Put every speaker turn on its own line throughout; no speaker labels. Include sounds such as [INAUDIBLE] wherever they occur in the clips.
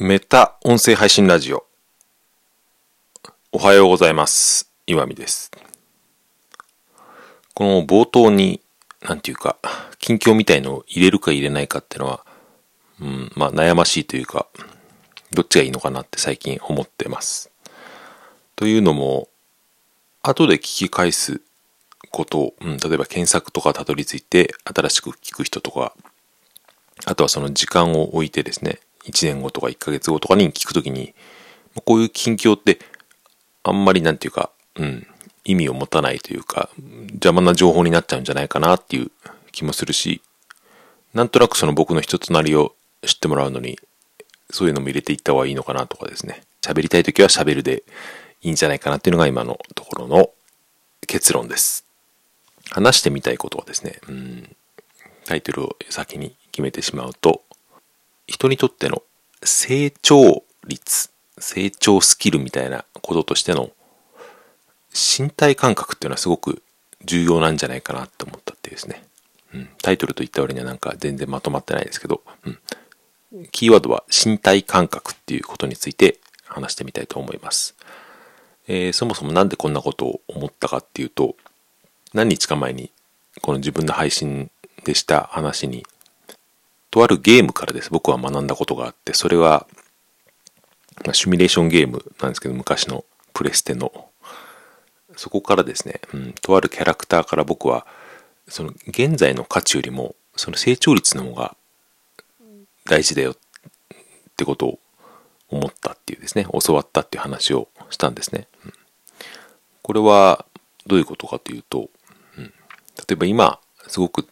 メタ音声配信ラジオ。おはようございます。岩見です。この冒頭に、なんていうか、近況みたいのを入れるか入れないかっていうのは、うん、まあ悩ましいというか、どっちがいいのかなって最近思ってます。というのも、後で聞き返すことを、うん、例えば検索とかたどり着いて新しく聞く人とか、あとはその時間を置いてですね、1年後とか1ヶ月後とかに聞くときに、こういう近況って、あんまりなんていうか、うん、意味を持たないというか、邪魔な情報になっちゃうんじゃないかなっていう気もするし、なんとなくその僕の人となりを知ってもらうのに、そういうのも入れていった方がいいのかなとかですね。喋りたいときは喋るでいいんじゃないかなっていうのが今のところの結論です。話してみたいことはですね、うん、タイトルを先に決めてしまうと、人にとっての成長率、成長スキルみたいなこととしての身体感覚っていうのはすごく重要なんじゃないかなって思ったっていうですね。うん、タイトルと言った割にはなんか全然まとまってないですけど、うん、キーワードは身体感覚っていうことについて話してみたいと思います。えーそもそもなんでこんなことを思ったかっていうと、何日か前にこの自分の配信でした話にとあるゲームからです。僕は学んだことがあってそれは、まあ、シミュレーションゲームなんですけど昔のプレステの。そこからですね、うん、とあるキャラクターから僕はその現在の価値よりもその成長率の方が大事だよってことを思ったっていうですね教わったっていう話をしたんですね、うん。これはどういうことかというと、うん、例えば今すごく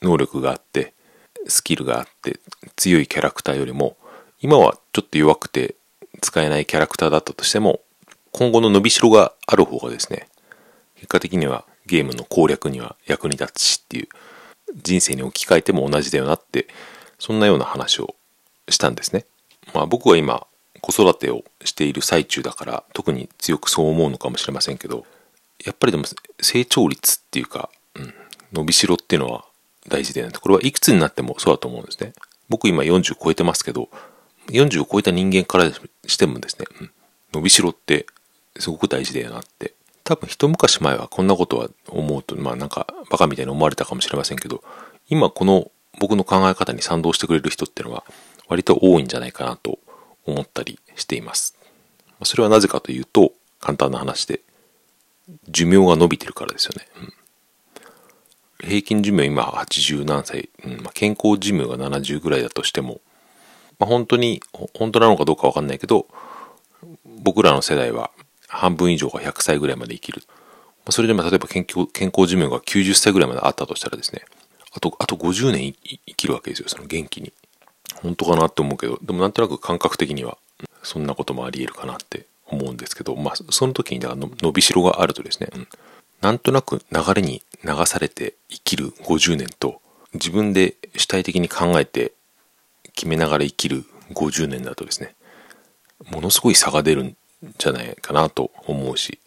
能力があってスキルがあって強いキャラクターよりも今はちょっと弱くて使えないキャラクターだったとしても今後の伸びしろがある方がですね結果的にはゲームの攻略には役に立つしっていう人生に置き換えても同じだよなってそんなような話をしたんですね。まあ僕は今子育てをしている最中だから特に強くそう思うのかもしれませんけどやっぱりでも成長率っていうか、うん、伸びしろっていうのは大事だよね。これはいくつになってもそうだと思うんですね。僕今40超えてますけど、40を超えた人間からしてもですね、うん、伸びしろってすごく大事だよなって。多分一昔前はこんなことは思うと、まあなんかバカみたいに思われたかもしれませんけど、今この僕の考え方に賛同してくれる人っていうのは割と多いんじゃないかなと思ったりしています。それはなぜかというと、簡単な話で、寿命が伸びてるからですよね。うん平均寿命今80何歳、うんまあ、健康寿命が70ぐらいだとしても、まあ、本当に、本当なのかどうかわかんないけど、僕らの世代は半分以上が100歳ぐらいまで生きる。まあ、それでも例えば健康健康寿命が90歳ぐらいまであったとしたらですね、あと、あと50年生きるわけですよ、その元気に。本当かなって思うけど、でもなんとなく感覚的には、そんなこともあり得るかなって思うんですけど、まあ、その時にだから伸びしろがあるとですね、うんなんとなく流れに流されて生きる50年と自分で主体的に考えて決めながら生きる50年だとですねものすごい差が出るんじゃないかなと思うし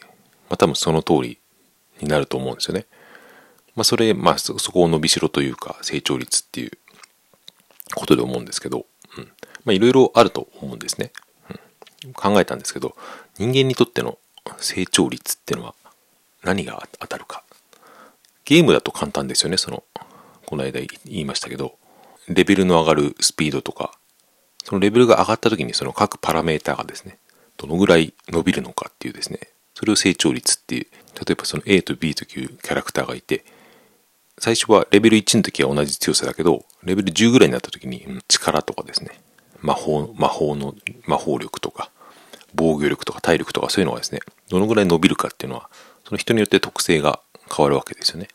まあ多分その通りになると思うんですよね。まあそれまあそこを伸びしろというか成長率っていうことで思うんですけど、うん、まあいろいろあると思うんですね、うん。考えたんですけど人間にとっての成長率っていうのは何が当たるか。ゲームだと簡単ですよね、その、この間言いましたけど、レベルの上がるスピードとか、そのレベルが上がった時にその各パラメーターがですね、どのぐらい伸びるのかっていうですね、それを成長率っていう、例えばその A と B というキャラクターがいて、最初はレベル1の時は同じ強さだけど、レベル10ぐらいになった時に力とかですね、魔法、魔法の、魔法力とか、防御力とか体力とかそういうのがですね、どのぐらい伸びるかっていうのは、その人によって特性が変わるわけですよね。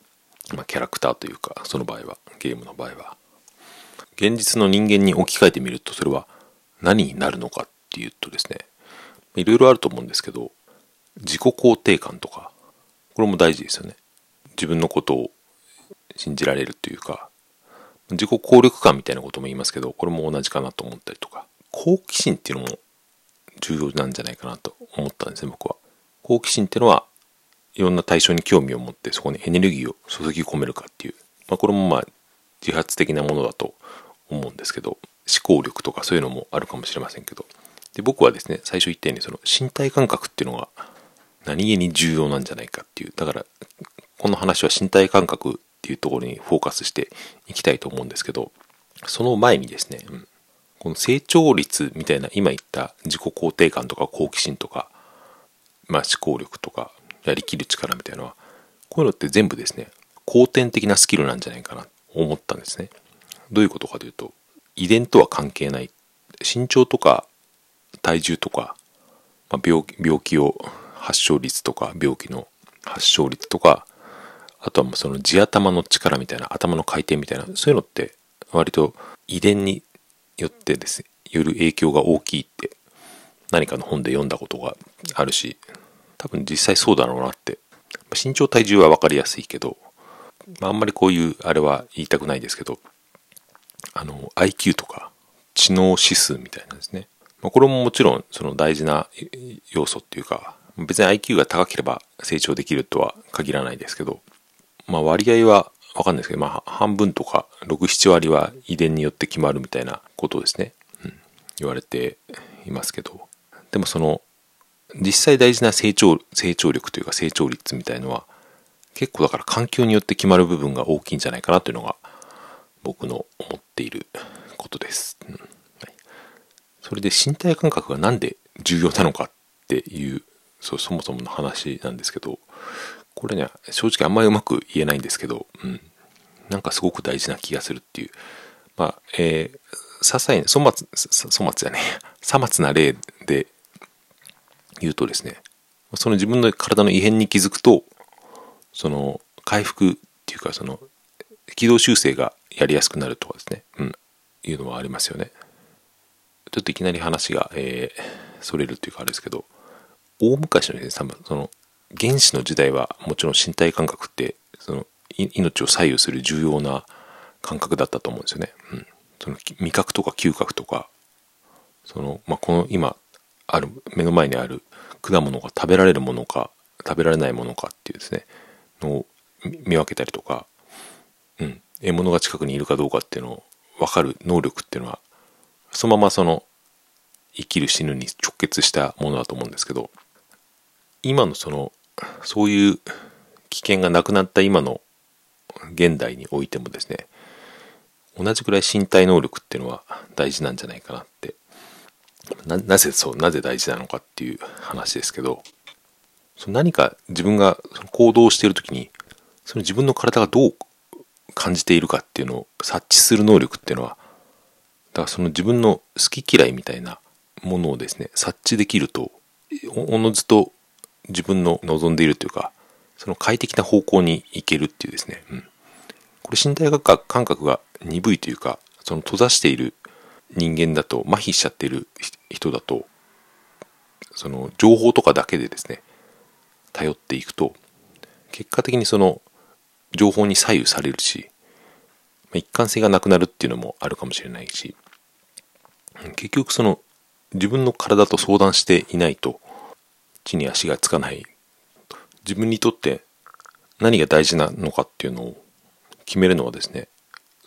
まあ、キャラクターというか、その場合は、ゲームの場合は。現実の人間に置き換えてみると、それは何になるのかっていうとですね、いろいろあると思うんですけど、自己肯定感とか、これも大事ですよね。自分のことを信じられるというか、自己効力感みたいなことも言いますけど、これも同じかなと思ったりとか、好奇心っていうのも重要なんじゃないかなと思ったんですね、僕は。好奇心っていうのは、いろんな対象に興味を持ってそこにエネルギーを注ぎ込めるかっていう、まあ、これもまあ自発的なものだと思うんですけど、思考力とかそういうのもあるかもしれませんけど、で僕はですね、最初言ったようにその身体感覚っていうのが何気に重要なんじゃないかっていう、だからこの話は身体感覚っていうところにフォーカスしていきたいと思うんですけど、その前にですね、うん、この成長率みたいな今言った自己肯定感とか好奇心とか、まあ思考力とかやりきる力みたいなのは、こういうのって全部ですね、後天的なスキルなんじゃないかなと思ったんですね。どういうことかというと、遺伝とは関係ない。身長とか体重とか、まあ、病病気を発症率とか病気の発症率とかあとはもうその地頭の力みたいな頭の回転みたいなそういうのって割と遺伝によってですねよる影響が大きいって何かの本で読んだことがあるし多分実際そうだろうなって。身長体重は分かりやすいけど、まあ、あんまりこういうあれは言いたくないですけどあの IQ とか知能指数みたいなんですね。まあ、これももちろんその大事な要素っていうか、別に IQ が高ければ成長できるとは限らないですけど、まあ割合はわかんないですけど、まあ半分とか6、7割は遺伝によって決まるみたいなことですね、うん、言われていますけど、でもその実際大事な成長、成長力というか成長率みたいのは結構だから環境によって決まる部分が大きいんじゃないかなというのが僕の思っていることです。うん。それで身体感覚が何で重要なのかっていうそそもそもの話なんですけどこれね正直あんまりうまく言えないんですけど、うん、なんかすごく大事な気がするっていう。まあえー、些細な粗末粗末や [LAUGHS] ねさ末な例で言うとですねその自分の体の異変に気づくとその回復っていうかその軌道修正がやりやすくなるとかですね、うん、いうのはありますよね。ちょっといきなり話が、えー、それるっていうかあれですけど、大昔のね、多分その、原始の時代はもちろん身体感覚って、その、命を左右する重要な感覚だったと思うんですよね。うん。その、味覚とか嗅覚とか、その、まあ、この今、ある、目の前にある果物が食べられるものか、食べられないものかっていうですね、のを見分けたりとか、うん、獲物が近くにいるかどうかっていうのを分かる能力っていうのはそのままその生きる死ぬに直結したものだと思うんですけど今のそのそういう危険がなくなった今の現代においてもですね同じくらい身体能力っていうのは大事なんじゃないかなってななぜそうなぜ大事なのかっていう話ですけどその何か自分が行動している時にその自分の体がどう感じているかっていうのを察知する能力っていうのはだからその自分の好き嫌いみたいなものをですね、察知できると、おのずと自分の望んでいるというか、その快適な方向に行けるっていうですね、うん。これ身体感覚が鈍いというか、その閉ざしている人間だと、麻痺しちゃってる人だと、その情報とかだけでですね、頼っていくと、結果的にその情報に左右されるし、一貫性がなくなるっていうのもあるかもしれないし、結局その自分の体と相談していないと地に足がつかない。自分にとって何が大事なのかっていうのを決めるのはですね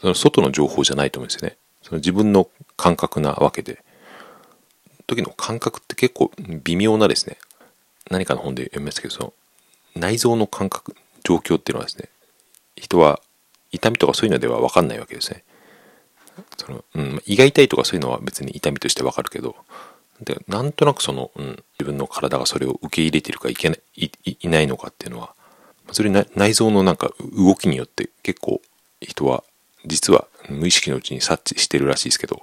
その外の情報じゃないと思うんですよね。その自分の感覚なわけで。時の感覚って結構微妙なですね。何かの本で読みましたけどその内臓の感覚状況っていうのはですね人は痛みとかそういうのでは分かんないわけですね。その、うん、胃が痛いとかそういうのは別に痛みとしてわかるけど、でなんとなくその、うん、自分の体がそれを受け入れてるかいけないいいないのかっていうのは、それ内臓のなんか動きによって結構人は実は無意識のうちに察知してるらしいですけど、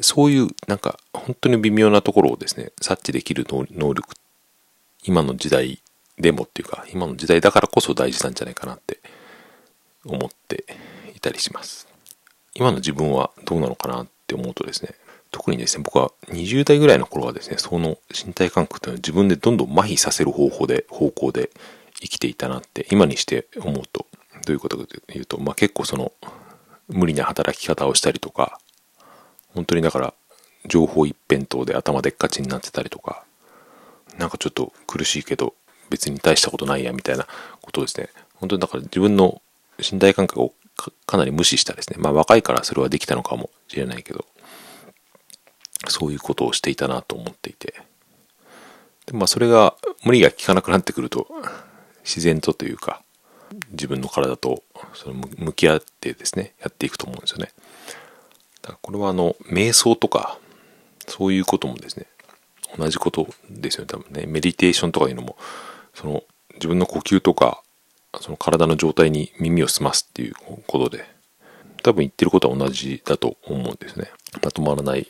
そういうなんか本当に微妙なところをですね、察知できる能力、今の時代でもっていうか、今の時代だからこそ大事なんじゃないかなって思っていたりします。今の自分はどうなのかなって思うとですね、特にですね、僕は20代ぐらいの頃はですね、その身体感覚というのは自分でどんどん麻痺させる方法で、方向で生きていたなって、今にして思うと、どういうことかというと、まあ結構その、無理な働き方をしたりとか、本当にだから、情報一辺倒で頭でっかちになってたりとか、なんかちょっと苦しいけど、別に大したことないやみたいなことですね。本当にだから自分の身体感覚をかなり無視したですね。まあ若いからそれはできたのかもしれないけど、そういうことをしていたなと思っていて。でまあそれが無理が効かなくなってくると、自然とというか、自分の体とその向き合ってですね、やっていくと思うんですよね。だからこれはあの、瞑想とか、そういうこともですね、同じことですよね、多分ね。メディテーションとかいうのも、その自分の呼吸とか、その体の状態に耳を澄ますっていうことで、多分言ってることは同じだと思うんですね。まとまらない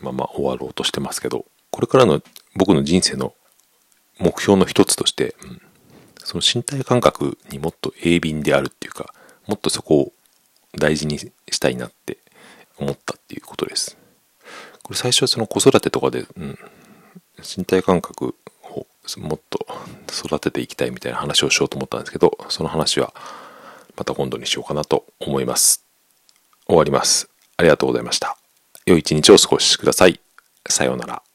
まま終わろうとしてますけど、これからの僕の人生の目標の一つとして、うん、その身体感覚にもっと鋭敏であるっていうか、もっとそこを大事にしたいなって思ったっていうことです。これ最初はその子育てとかで、うん、身体感覚をもっと育てていきたいみたいな話をしようと思ったんですけど、その話はまた今度にしようかなと思います。終わります。ありがとうございました。良い一日をお過ごしください。さようなら。